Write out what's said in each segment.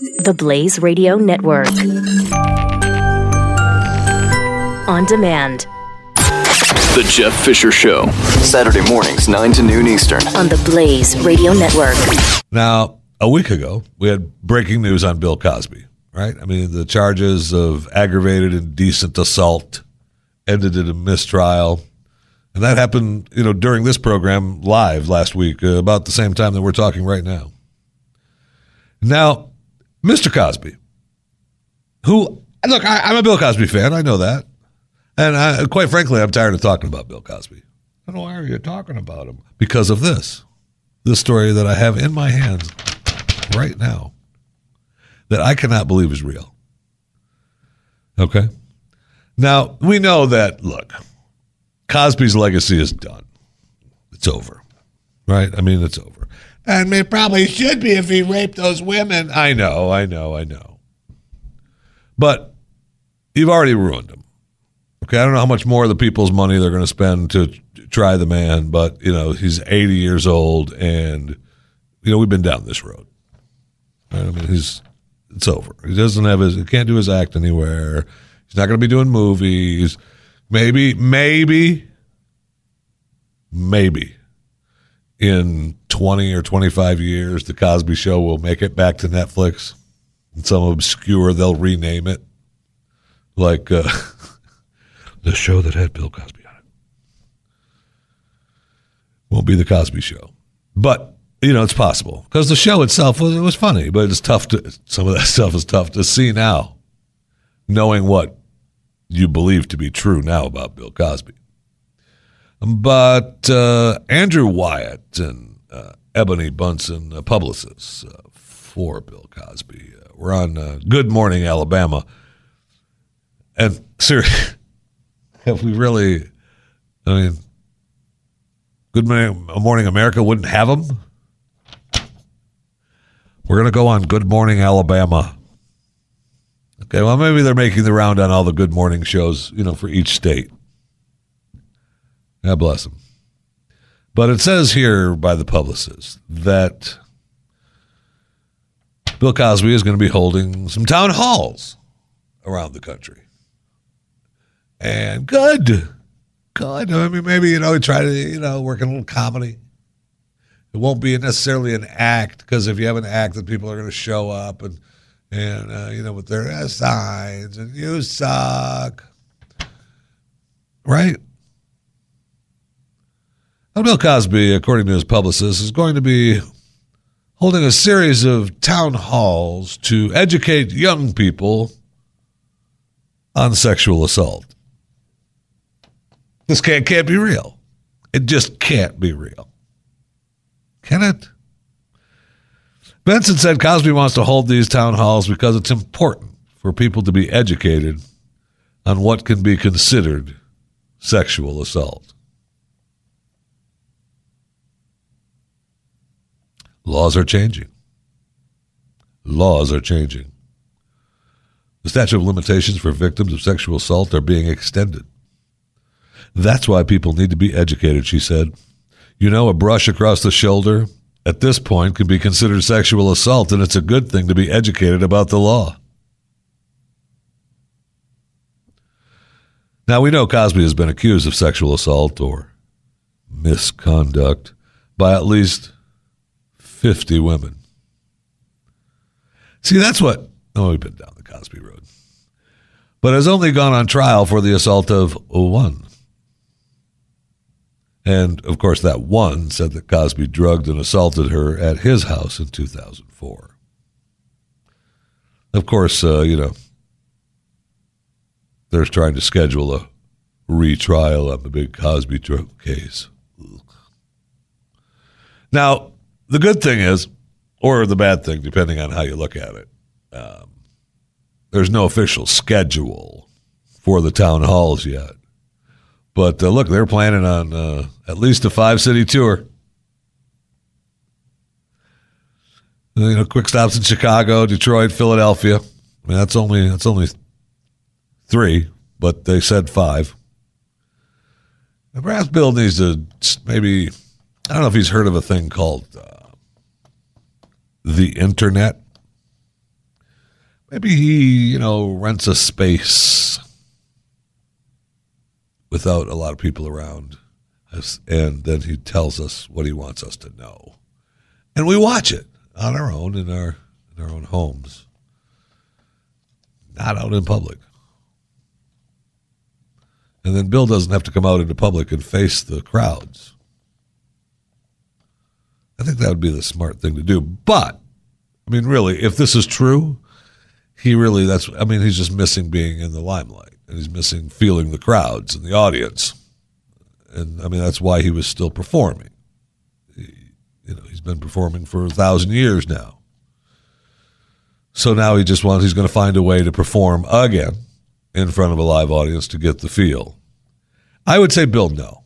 The Blaze Radio Network. On demand. The Jeff Fisher Show. Saturday mornings, 9 to noon Eastern. On the Blaze Radio Network. Now, a week ago, we had breaking news on Bill Cosby, right? I mean, the charges of aggravated indecent assault ended in a mistrial. And that happened, you know, during this program live last week, uh, about the same time that we're talking right now. Now, Mr. Cosby, who, look, I, am a Bill Cosby fan. I know that. And I, quite frankly, I'm tired of talking about Bill Cosby. I why are you talking about him? Because of this. This story that I have in my hands right now that I cannot believe is real. Okay? Now, we know that, look, Cosby's legacy is done. It's over. Right? I mean, it's over. And it probably should be if he raped those women. I know, I know, I know. But you've already ruined him. Okay, I don't know how much more of the people's money they're going to spend to try the man, but you know he's 80 years old, and you know we've been down this road. I mean, he's it's over. He doesn't have his, he can't do his act anywhere. He's not going to be doing movies. Maybe, maybe, maybe in 20 or 25 years, the Cosby Show will make it back to Netflix. In some obscure, they'll rename it. Like uh, the show that had Bill Cosby on it. Won't be the Cosby Show. But, you know, it's possible. Because the show itself was, it was funny, but it's tough to, some of that stuff is tough to see now, knowing what you believe to be true now about Bill Cosby. But uh, Andrew Wyatt and uh, Ebony Benson, uh, publicists for Bill Cosby, uh, were on uh, Good Morning Alabama. And seriously, have we really, I mean, Good Morning America wouldn't have them? We're going to go on Good Morning Alabama. Okay, well, maybe they're making the round on all the Good Morning shows, you know, for each state. God bless them. But it says here by the publicist that Bill Cosby is going to be holding some town halls around the country. And good. Good. I mean, maybe, you know, try to, you know, work in a little comedy. It won't be necessarily an act because if you have an act, then people are going to show up and, and uh, you know, with their signs and you suck. Right? Now, Bill Cosby, according to his publicist, is going to be holding a series of town halls to educate young people on sexual assault. This can't, can't be real. It just can't be real. Can it? Benson said Cosby wants to hold these town halls because it's important for people to be educated on what can be considered sexual assault. Laws are changing. Laws are changing. The statute of limitations for victims of sexual assault are being extended. That's why people need to be educated, she said. You know, a brush across the shoulder at this point can be considered sexual assault, and it's a good thing to be educated about the law. Now, we know Cosby has been accused of sexual assault or misconduct by at least 50 women. See, that's what. Oh, we've been down the Cosby road. But has only gone on trial for the assault of one. And of course, that one said that Cosby drugged and assaulted her at his house in 2004. Of course, uh, you know, they're trying to schedule a retrial on the big Cosby drug case. Now, the good thing is, or the bad thing, depending on how you look at it, um, there's no official schedule for the town halls yet. But uh, look, they're planning on uh, at least a five city tour. You know, quick stops in Chicago, Detroit, Philadelphia. I mean, that's only that's only three, but they said five. And perhaps Bill needs to maybe. I don't know if he's heard of a thing called uh, the internet. maybe he, you know, rents a space without a lot of people around, and then he tells us what he wants us to know, and we watch it on our own in our in our own homes, not out in public. And then Bill doesn't have to come out into public and face the crowds. I think that would be the smart thing to do. But, I mean, really, if this is true, he really, that's, I mean, he's just missing being in the limelight and he's missing feeling the crowds and the audience. And I mean, that's why he was still performing. He, you know, he's been performing for a thousand years now. So now he just wants, he's going to find a way to perform again in front of a live audience to get the feel. I would say, Bill, no.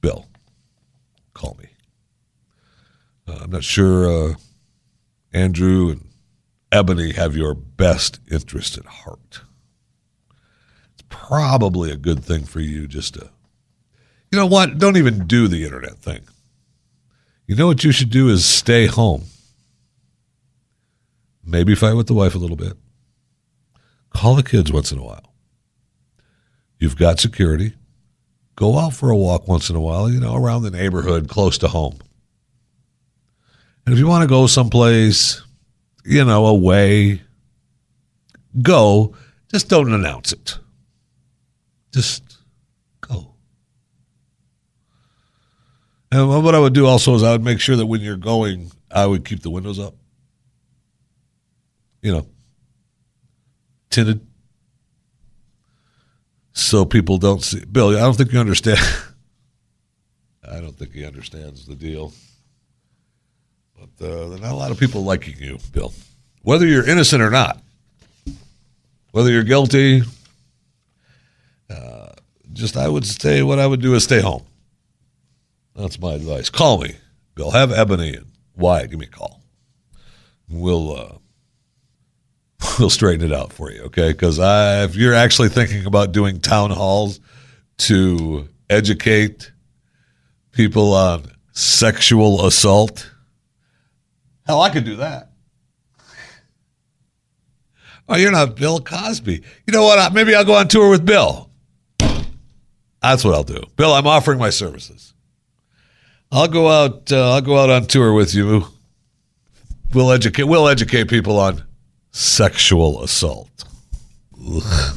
Bill, call me. Uh, I'm not sure uh, Andrew and Ebony have your best interest at heart. It's probably a good thing for you just to, you know what? Don't even do the internet thing. You know what you should do is stay home. Maybe fight with the wife a little bit. Call the kids once in a while. You've got security. Go out for a walk once in a while, you know, around the neighborhood close to home. And if you want to go someplace, you know, away, go. Just don't announce it. Just go. And what I would do also is I would make sure that when you're going, I would keep the windows up. You know, tinted so people don't see. Bill, I don't think you understand. I don't think he understands the deal. But uh, not a lot of people liking you, Bill. Whether you're innocent or not, whether you're guilty, uh, just I would say what I would do is stay home. That's my advice. Call me, Bill. Have Ebony and Wyatt give me a call. We'll uh, we'll straighten it out for you, okay? Because if you're actually thinking about doing town halls to educate people on sexual assault, hell, I could do that. Oh, you're not Bill Cosby. You know what? Maybe I'll go on tour with Bill. That's what I'll do. Bill, I'm offering my services. I'll go out. Uh, I'll go out on tour with you. We'll educate. We'll educate people on sexual assault. Ugh.